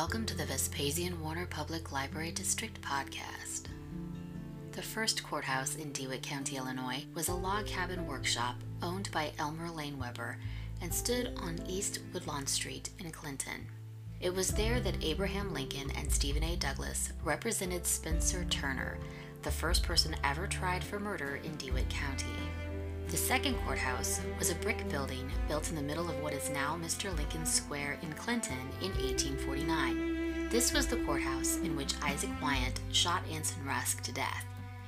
Welcome to the Vespasian Warner Public Library District podcast. The first courthouse in DeWitt County, Illinois, was a log cabin workshop owned by Elmer Lane Weber and stood on East Woodlawn Street in Clinton. It was there that Abraham Lincoln and Stephen A. Douglas represented Spencer Turner, the first person ever tried for murder in DeWitt County. The second courthouse was a brick building built in the middle of what is now Mr. Lincoln Square in Clinton in 1849. This was the courthouse in which Isaac Wyant shot Anson Rusk to death.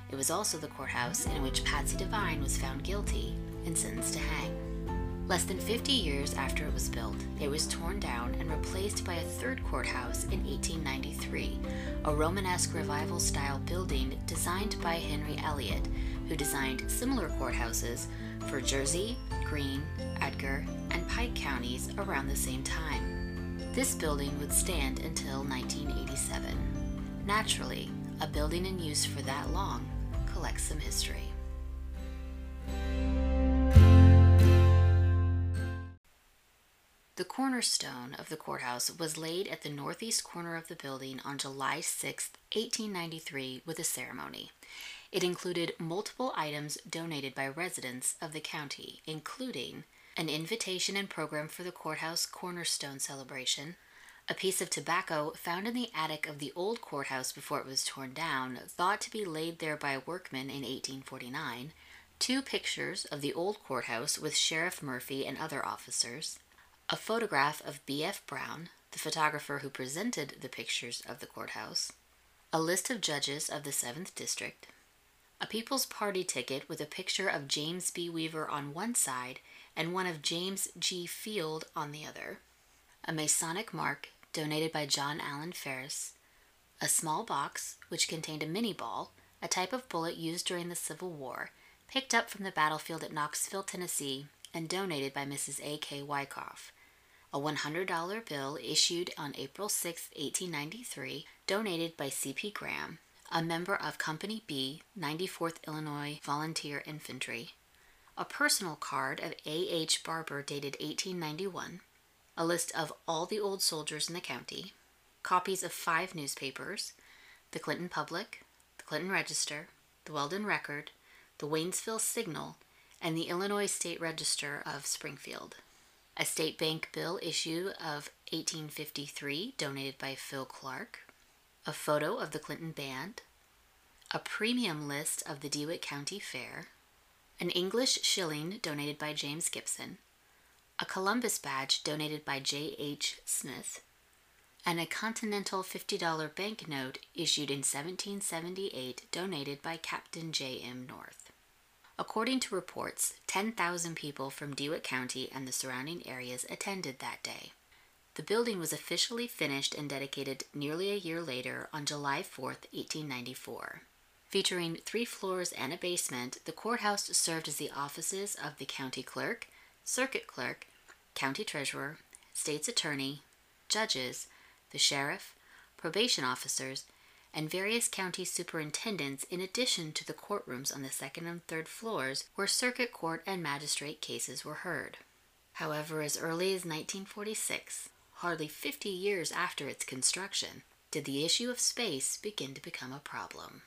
It was also the courthouse in which Patsy Devine was found guilty and sentenced to hang. Less than 50 years after it was built, it was torn down and replaced by a third courthouse in 1893, a Romanesque revival style building designed by Henry Elliott, who designed similar courthouses for Jersey, Greene, Edgar, and Pike counties around the same time. This building would stand until 1987. Naturally, a building in use for that long collects some history. The cornerstone of the courthouse was laid at the northeast corner of the building on July 6, 1893, with a ceremony. It included multiple items donated by residents of the county, including an invitation and program for the courthouse cornerstone celebration, a piece of tobacco found in the attic of the old courthouse before it was torn down, thought to be laid there by a workman in 1849, two pictures of the old courthouse with Sheriff Murphy and other officers, a photograph of B.F. Brown, the photographer who presented the pictures of the courthouse, a list of judges of the 7th District, a People's Party ticket with a picture of James B. Weaver on one side and one of James G. Field on the other, a Masonic mark donated by John Allen Ferris, a small box which contained a minie ball, a type of bullet used during the Civil War, picked up from the battlefield at Knoxville, Tennessee, and donated by Mrs. A. K. Wyckoff. A $100 bill issued on April 6, 1893, donated by C.P. Graham, a member of Company B, 94th Illinois Volunteer Infantry, a personal card of A.H. Barber dated 1891, a list of all the old soldiers in the county, copies of five newspapers the Clinton Public, the Clinton Register, the Weldon Record, the Waynesville Signal, and the Illinois State Register of Springfield. A state bank bill issue of 1853 donated by Phil Clark, a photo of the Clinton Band, a premium list of the DeWitt County Fair, an English shilling donated by James Gibson, a Columbus badge donated by J. H. Smith, and a Continental $50 banknote issued in 1778 donated by Captain J. M. North. According to reports, 10,000 people from DeWitt County and the surrounding areas attended that day. The building was officially finished and dedicated nearly a year later on July 4, 1894. Featuring three floors and a basement, the courthouse served as the offices of the county clerk, circuit clerk, county treasurer, state's attorney, judges, the sheriff, probation officers, and various county superintendents, in addition to the courtrooms on the second and third floors where circuit court and magistrate cases were heard. However, as early as 1946, hardly 50 years after its construction, did the issue of space begin to become a problem.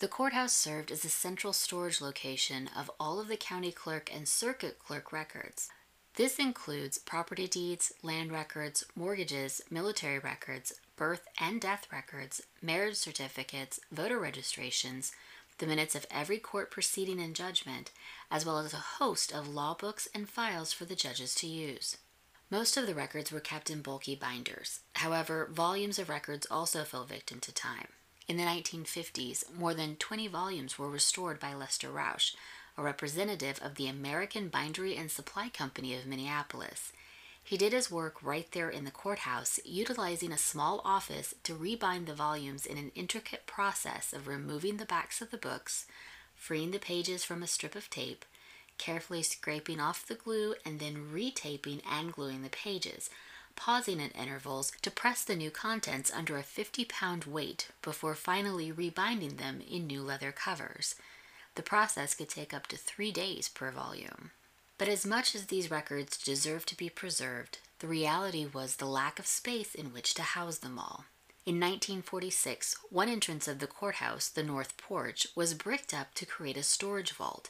The courthouse served as a central storage location of all of the county clerk and circuit clerk records. This includes property deeds, land records, mortgages, military records, birth and death records, marriage certificates, voter registrations, the minutes of every court proceeding and judgment, as well as a host of law books and files for the judges to use. Most of the records were kept in bulky binders. However, volumes of records also fell victim to time. In the 1950s, more than 20 volumes were restored by Lester Rausch, a representative of the American Bindery and Supply Company of Minneapolis. He did his work right there in the courthouse, utilizing a small office to rebind the volumes in an intricate process of removing the backs of the books, freeing the pages from a strip of tape, carefully scraping off the glue, and then retaping and gluing the pages, pausing at intervals to press the new contents under a 50 pound weight before finally rebinding them in new leather covers. The process could take up to three days per volume. But as much as these records deserve to be preserved, the reality was the lack of space in which to house them all. In 1946, one entrance of the courthouse, the North Porch, was bricked up to create a storage vault,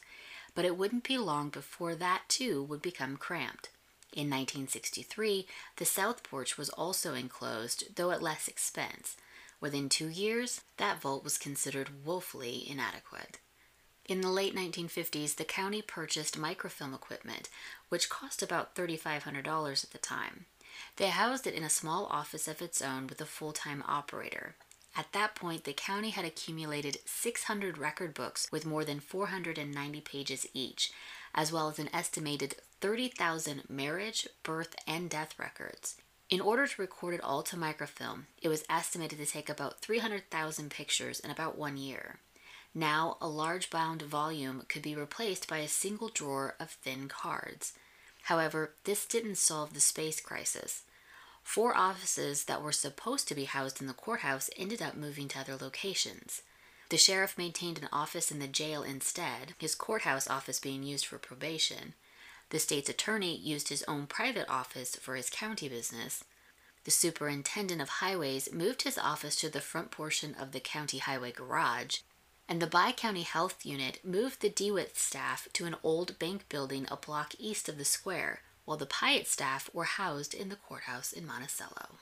but it wouldn't be long before that too would become cramped. In 1963, the South Porch was also enclosed, though at less expense. Within two years, that vault was considered woefully inadequate. In the late 1950s, the county purchased microfilm equipment, which cost about $3,500 at the time. They housed it in a small office of its own with a full time operator. At that point, the county had accumulated 600 record books with more than 490 pages each, as well as an estimated 30,000 marriage, birth, and death records. In order to record it all to microfilm, it was estimated to take about 300,000 pictures in about one year. Now, a large bound volume could be replaced by a single drawer of thin cards. However, this didn't solve the space crisis. Four offices that were supposed to be housed in the courthouse ended up moving to other locations. The sheriff maintained an office in the jail instead, his courthouse office being used for probation. The state's attorney used his own private office for his county business. The superintendent of highways moved his office to the front portion of the county highway garage, and the Bi County Health Unit moved the DeWitt staff to an old bank building a block east of the square, while the Piatt staff were housed in the courthouse in Monticello.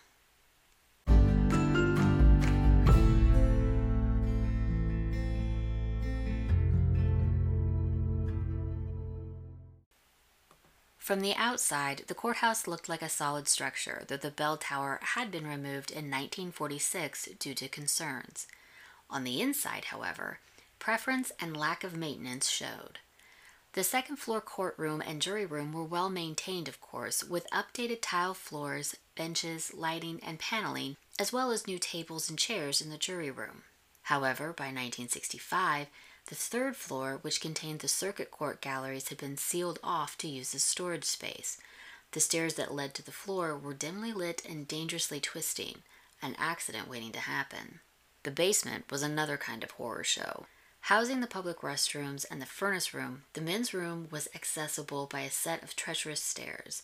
From the outside, the courthouse looked like a solid structure, though the bell tower had been removed in 1946 due to concerns. On the inside, however, preference and lack of maintenance showed. The second floor courtroom and jury room were well maintained, of course, with updated tile floors, benches, lighting, and paneling, as well as new tables and chairs in the jury room. However, by 1965, the third floor, which contained the circuit court galleries, had been sealed off to use as storage space. The stairs that led to the floor were dimly lit and dangerously twisting, an accident waiting to happen. The basement was another kind of horror show. Housing the public restrooms and the furnace room, the men's room was accessible by a set of treacherous stairs.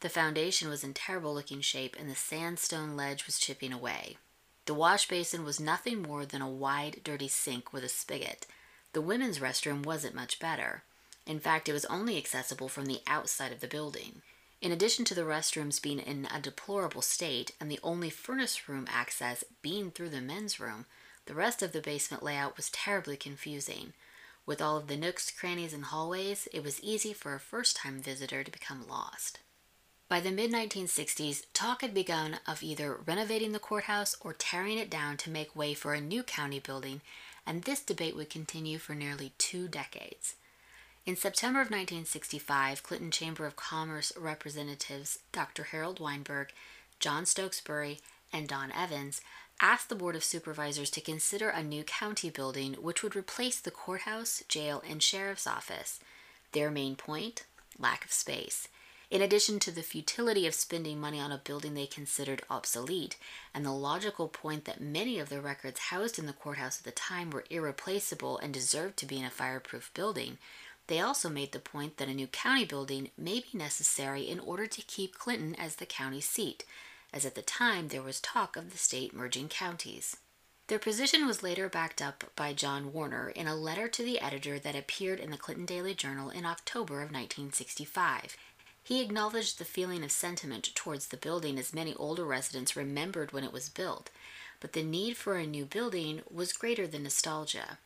The foundation was in terrible looking shape and the sandstone ledge was chipping away. The wash basin was nothing more than a wide, dirty sink with a spigot. The women's restroom wasn't much better. In fact, it was only accessible from the outside of the building. In addition to the restrooms being in a deplorable state and the only furnace room access being through the men's room, the rest of the basement layout was terribly confusing. With all of the nooks, crannies, and hallways, it was easy for a first time visitor to become lost. By the mid 1960s, talk had begun of either renovating the courthouse or tearing it down to make way for a new county building, and this debate would continue for nearly two decades. In September of 1965, Clinton Chamber of Commerce representatives Dr. Harold Weinberg, John Stokesbury, and Don Evans asked the Board of Supervisors to consider a new county building which would replace the courthouse, jail, and sheriff's office. Their main point lack of space. In addition to the futility of spending money on a building they considered obsolete, and the logical point that many of the records housed in the courthouse at the time were irreplaceable and deserved to be in a fireproof building, they also made the point that a new county building may be necessary in order to keep Clinton as the county seat, as at the time there was talk of the state merging counties. Their position was later backed up by John Warner in a letter to the editor that appeared in the Clinton Daily Journal in October of 1965. He acknowledged the feeling of sentiment towards the building as many older residents remembered when it was built, but the need for a new building was greater than nostalgia.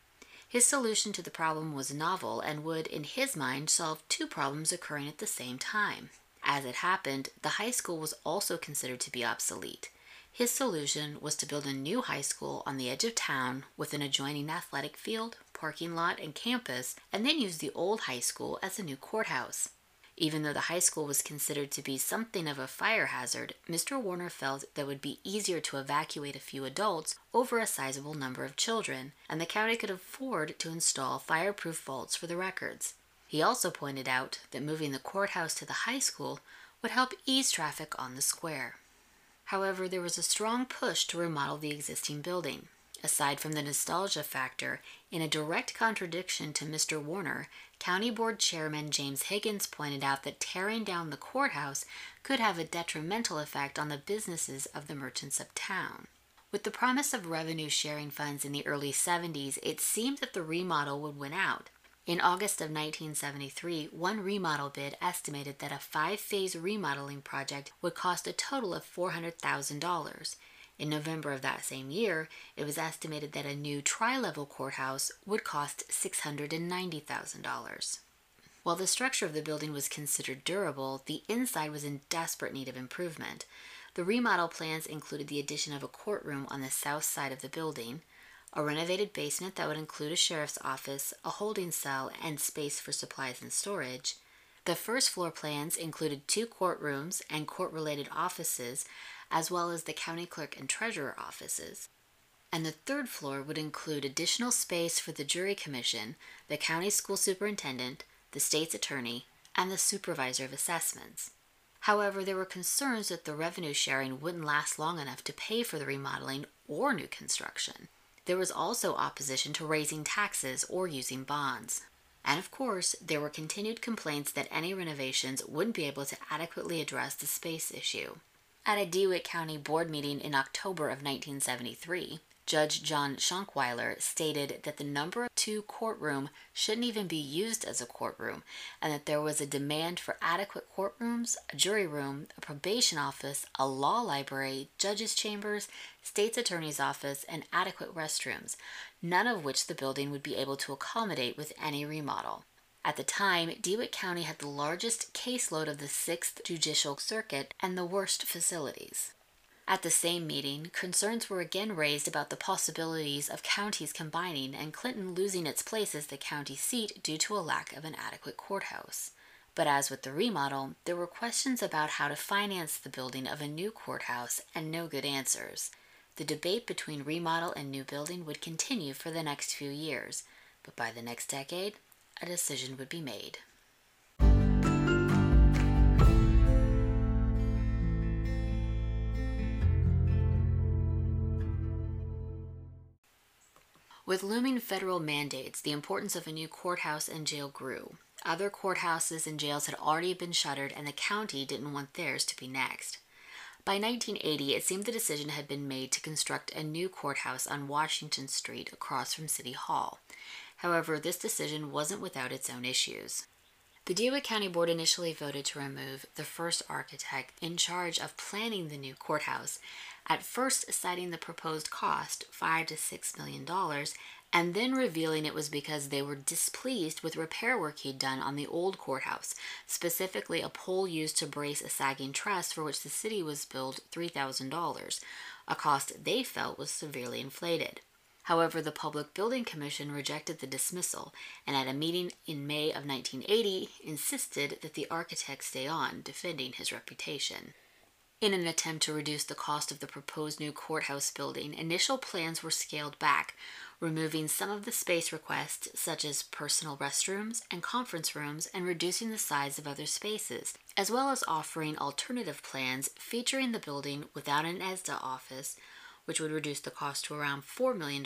His solution to the problem was novel and would, in his mind, solve two problems occurring at the same time. As it happened, the high school was also considered to be obsolete. His solution was to build a new high school on the edge of town with an adjoining athletic field, parking lot, and campus, and then use the old high school as a new courthouse. Even though the high school was considered to be something of a fire hazard, Mr. Warner felt that it would be easier to evacuate a few adults over a sizable number of children, and the county could afford to install fireproof vaults for the records. He also pointed out that moving the courthouse to the high school would help ease traffic on the square. However, there was a strong push to remodel the existing building. Aside from the nostalgia factor, in a direct contradiction to Mr. Warner, County Board Chairman James Higgins pointed out that tearing down the courthouse could have a detrimental effect on the businesses of the merchants of town. With the promise of revenue sharing funds in the early 70s, it seemed that the remodel would win out. In August of 1973, one remodel bid estimated that a five phase remodeling project would cost a total of $400,000. In November of that same year, it was estimated that a new tri level courthouse would cost $690,000. While the structure of the building was considered durable, the inside was in desperate need of improvement. The remodel plans included the addition of a courtroom on the south side of the building, a renovated basement that would include a sheriff's office, a holding cell, and space for supplies and storage. The first floor plans included two courtrooms and court related offices, as well as the county clerk and treasurer offices. And the third floor would include additional space for the jury commission, the county school superintendent, the state's attorney, and the supervisor of assessments. However, there were concerns that the revenue sharing wouldn't last long enough to pay for the remodeling or new construction. There was also opposition to raising taxes or using bonds. And of course, there were continued complaints that any renovations wouldn't be able to adequately address the space issue. At a DeWitt County board meeting in October of 1973, Judge John Schunkweiler stated that the number two courtroom shouldn't even be used as a courtroom, and that there was a demand for adequate courtrooms, a jury room, a probation office, a law library, judges' chambers, state's attorney's office, and adequate restrooms, none of which the building would be able to accommodate with any remodel. At the time, DeWitt County had the largest caseload of the 6th Judicial Circuit and the worst facilities. At the same meeting, concerns were again raised about the possibilities of counties combining and Clinton losing its place as the county seat due to a lack of an adequate courthouse. But as with the remodel, there were questions about how to finance the building of a new courthouse and no good answers. The debate between remodel and new building would continue for the next few years, but by the next decade, a decision would be made. With looming federal mandates, the importance of a new courthouse and jail grew. Other courthouses and jails had already been shuttered, and the county didn't want theirs to be next. By 1980, it seemed the decision had been made to construct a new courthouse on Washington Street across from City Hall. However, this decision wasn't without its own issues. The DeWitt County Board initially voted to remove the first architect in charge of planning the new courthouse at first citing the proposed cost, five to six million dollars, and then revealing it was because they were displeased with repair work he'd done on the old courthouse, specifically a pole used to brace a sagging truss for which the city was billed $3,000, a cost they felt was severely inflated. However, the Public Building Commission rejected the dismissal and at a meeting in May of 1980 insisted that the architect stay on, defending his reputation. In an attempt to reduce the cost of the proposed new courthouse building, initial plans were scaled back, removing some of the space requests, such as personal restrooms and conference rooms, and reducing the size of other spaces, as well as offering alternative plans featuring the building without an ESDA office, which would reduce the cost to around $4 million,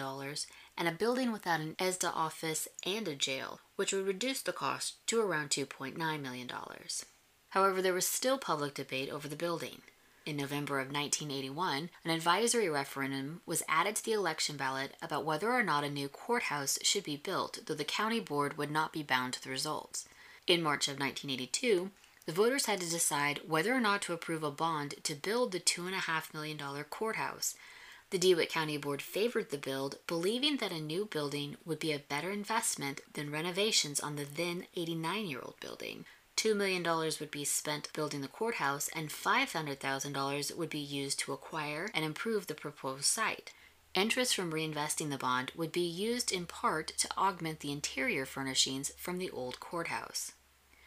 and a building without an ESDA office and a jail, which would reduce the cost to around $2.9 million. However, there was still public debate over the building. In November of 1981, an advisory referendum was added to the election ballot about whether or not a new courthouse should be built, though the county board would not be bound to the results. In March of 1982, the voters had to decide whether or not to approve a bond to build the $2.5 million courthouse. The DeWitt County Board favored the build, believing that a new building would be a better investment than renovations on the then 89 year old building. $2 million would be spent building the courthouse, and $500,000 would be used to acquire and improve the proposed site. Interest from reinvesting the bond would be used in part to augment the interior furnishings from the old courthouse.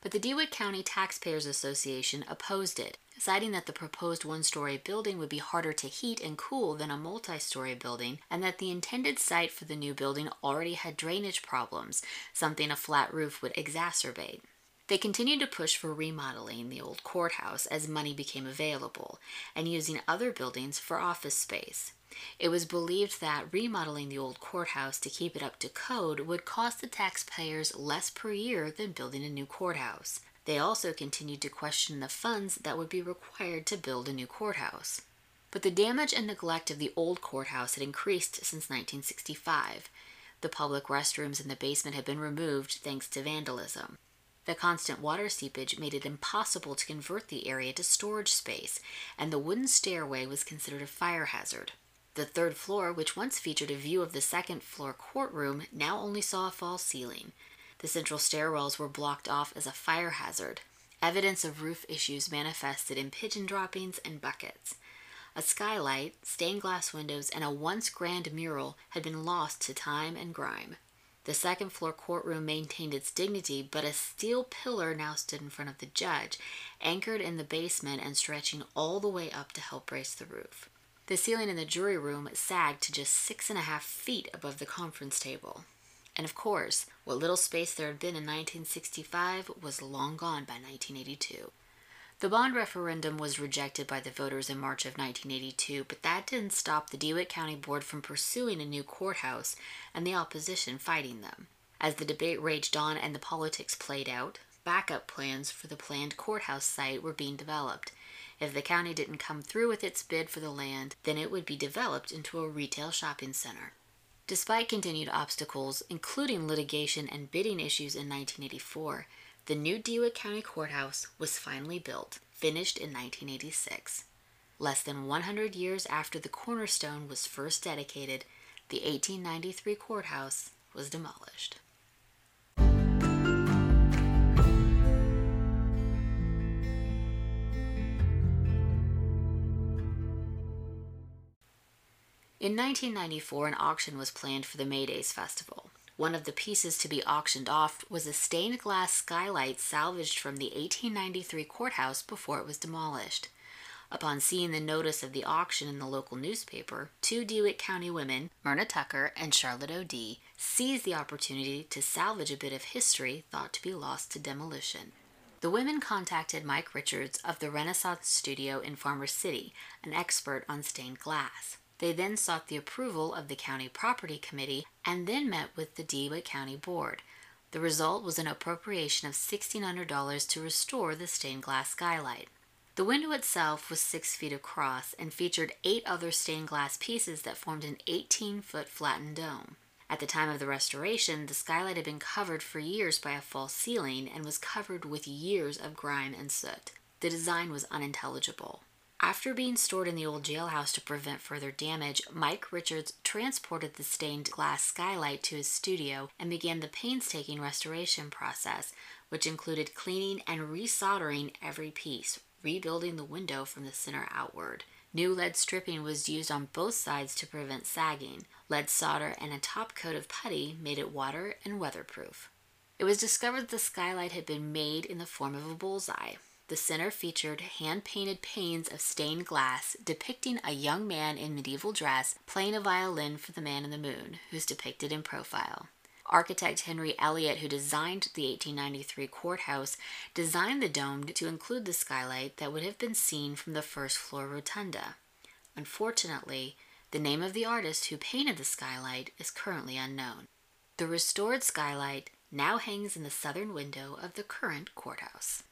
But the DeWitt County Taxpayers Association opposed it, citing that the proposed one story building would be harder to heat and cool than a multi story building, and that the intended site for the new building already had drainage problems, something a flat roof would exacerbate. They continued to push for remodeling the old courthouse as money became available and using other buildings for office space. It was believed that remodeling the old courthouse to keep it up to code would cost the taxpayers less per year than building a new courthouse. They also continued to question the funds that would be required to build a new courthouse. But the damage and neglect of the old courthouse had increased since 1965. The public restrooms in the basement had been removed thanks to vandalism. The constant water seepage made it impossible to convert the area to storage space, and the wooden stairway was considered a fire hazard. The third floor, which once featured a view of the second floor courtroom, now only saw a false ceiling. The central stairwells were blocked off as a fire hazard. Evidence of roof issues manifested in pigeon droppings and buckets. A skylight, stained glass windows, and a once grand mural had been lost to time and grime. The second floor courtroom maintained its dignity, but a steel pillar now stood in front of the judge, anchored in the basement and stretching all the way up to help brace the roof. The ceiling in the jury room sagged to just six and a half feet above the conference table. And of course, what little space there had been in 1965 was long gone by 1982. The bond referendum was rejected by the voters in March of 1982, but that didn't stop the DeWitt County Board from pursuing a new courthouse and the opposition fighting them. As the debate raged on and the politics played out, backup plans for the planned courthouse site were being developed. If the county didn't come through with its bid for the land, then it would be developed into a retail shopping center. Despite continued obstacles, including litigation and bidding issues in 1984, the new DeWitt County Courthouse was finally built, finished in 1986. Less than 100 years after the cornerstone was first dedicated, the 1893 courthouse was demolished. In 1994, an auction was planned for the May Days Festival. One of the pieces to be auctioned off was a stained glass skylight salvaged from the 1893 courthouse before it was demolished. Upon seeing the notice of the auction in the local newspaper, two DeWitt County women, Myrna Tucker and Charlotte O'D, seized the opportunity to salvage a bit of history thought to be lost to demolition. The women contacted Mike Richards of the Renaissance Studio in Farmer City, an expert on stained glass. They then sought the approval of the County Property Committee and then met with the DeWitt County Board. The result was an appropriation of $1,600 to restore the stained glass skylight. The window itself was six feet across and featured eight other stained glass pieces that formed an 18 foot flattened dome. At the time of the restoration, the skylight had been covered for years by a false ceiling and was covered with years of grime and soot. The design was unintelligible. After being stored in the old jailhouse to prevent further damage, Mike Richards transported the stained glass skylight to his studio and began the painstaking restoration process, which included cleaning and resoldering every piece, rebuilding the window from the center outward. New lead stripping was used on both sides to prevent sagging. Lead solder and a top coat of putty made it water and weatherproof. It was discovered the skylight had been made in the form of a bullseye. The center featured hand painted panes of stained glass depicting a young man in medieval dress playing a violin for the man in the moon, who's depicted in profile. Architect Henry Elliott, who designed the 1893 courthouse, designed the dome to include the skylight that would have been seen from the first floor rotunda. Unfortunately, the name of the artist who painted the skylight is currently unknown. The restored skylight now hangs in the southern window of the current courthouse.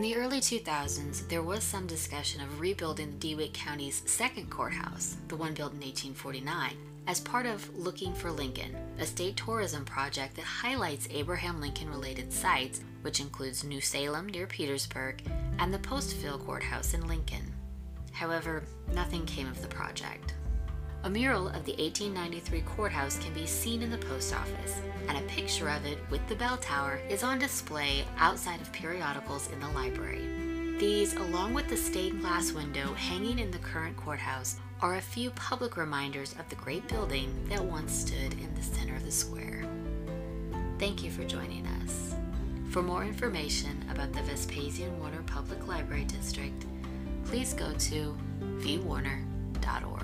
In the early 2000s, there was some discussion of rebuilding DeWitt County's second courthouse, the one built in 1849, as part of Looking for Lincoln, a state tourism project that highlights Abraham Lincoln related sites, which includes New Salem near Petersburg and the Postville Courthouse in Lincoln. However, nothing came of the project. A mural of the 1893 courthouse can be seen in the post office, and a picture of it with the bell tower is on display outside of periodicals in the library. These, along with the stained glass window hanging in the current courthouse, are a few public reminders of the great building that once stood in the center of the square. Thank you for joining us. For more information about the Vespasian Warner Public Library District, please go to vwarner.com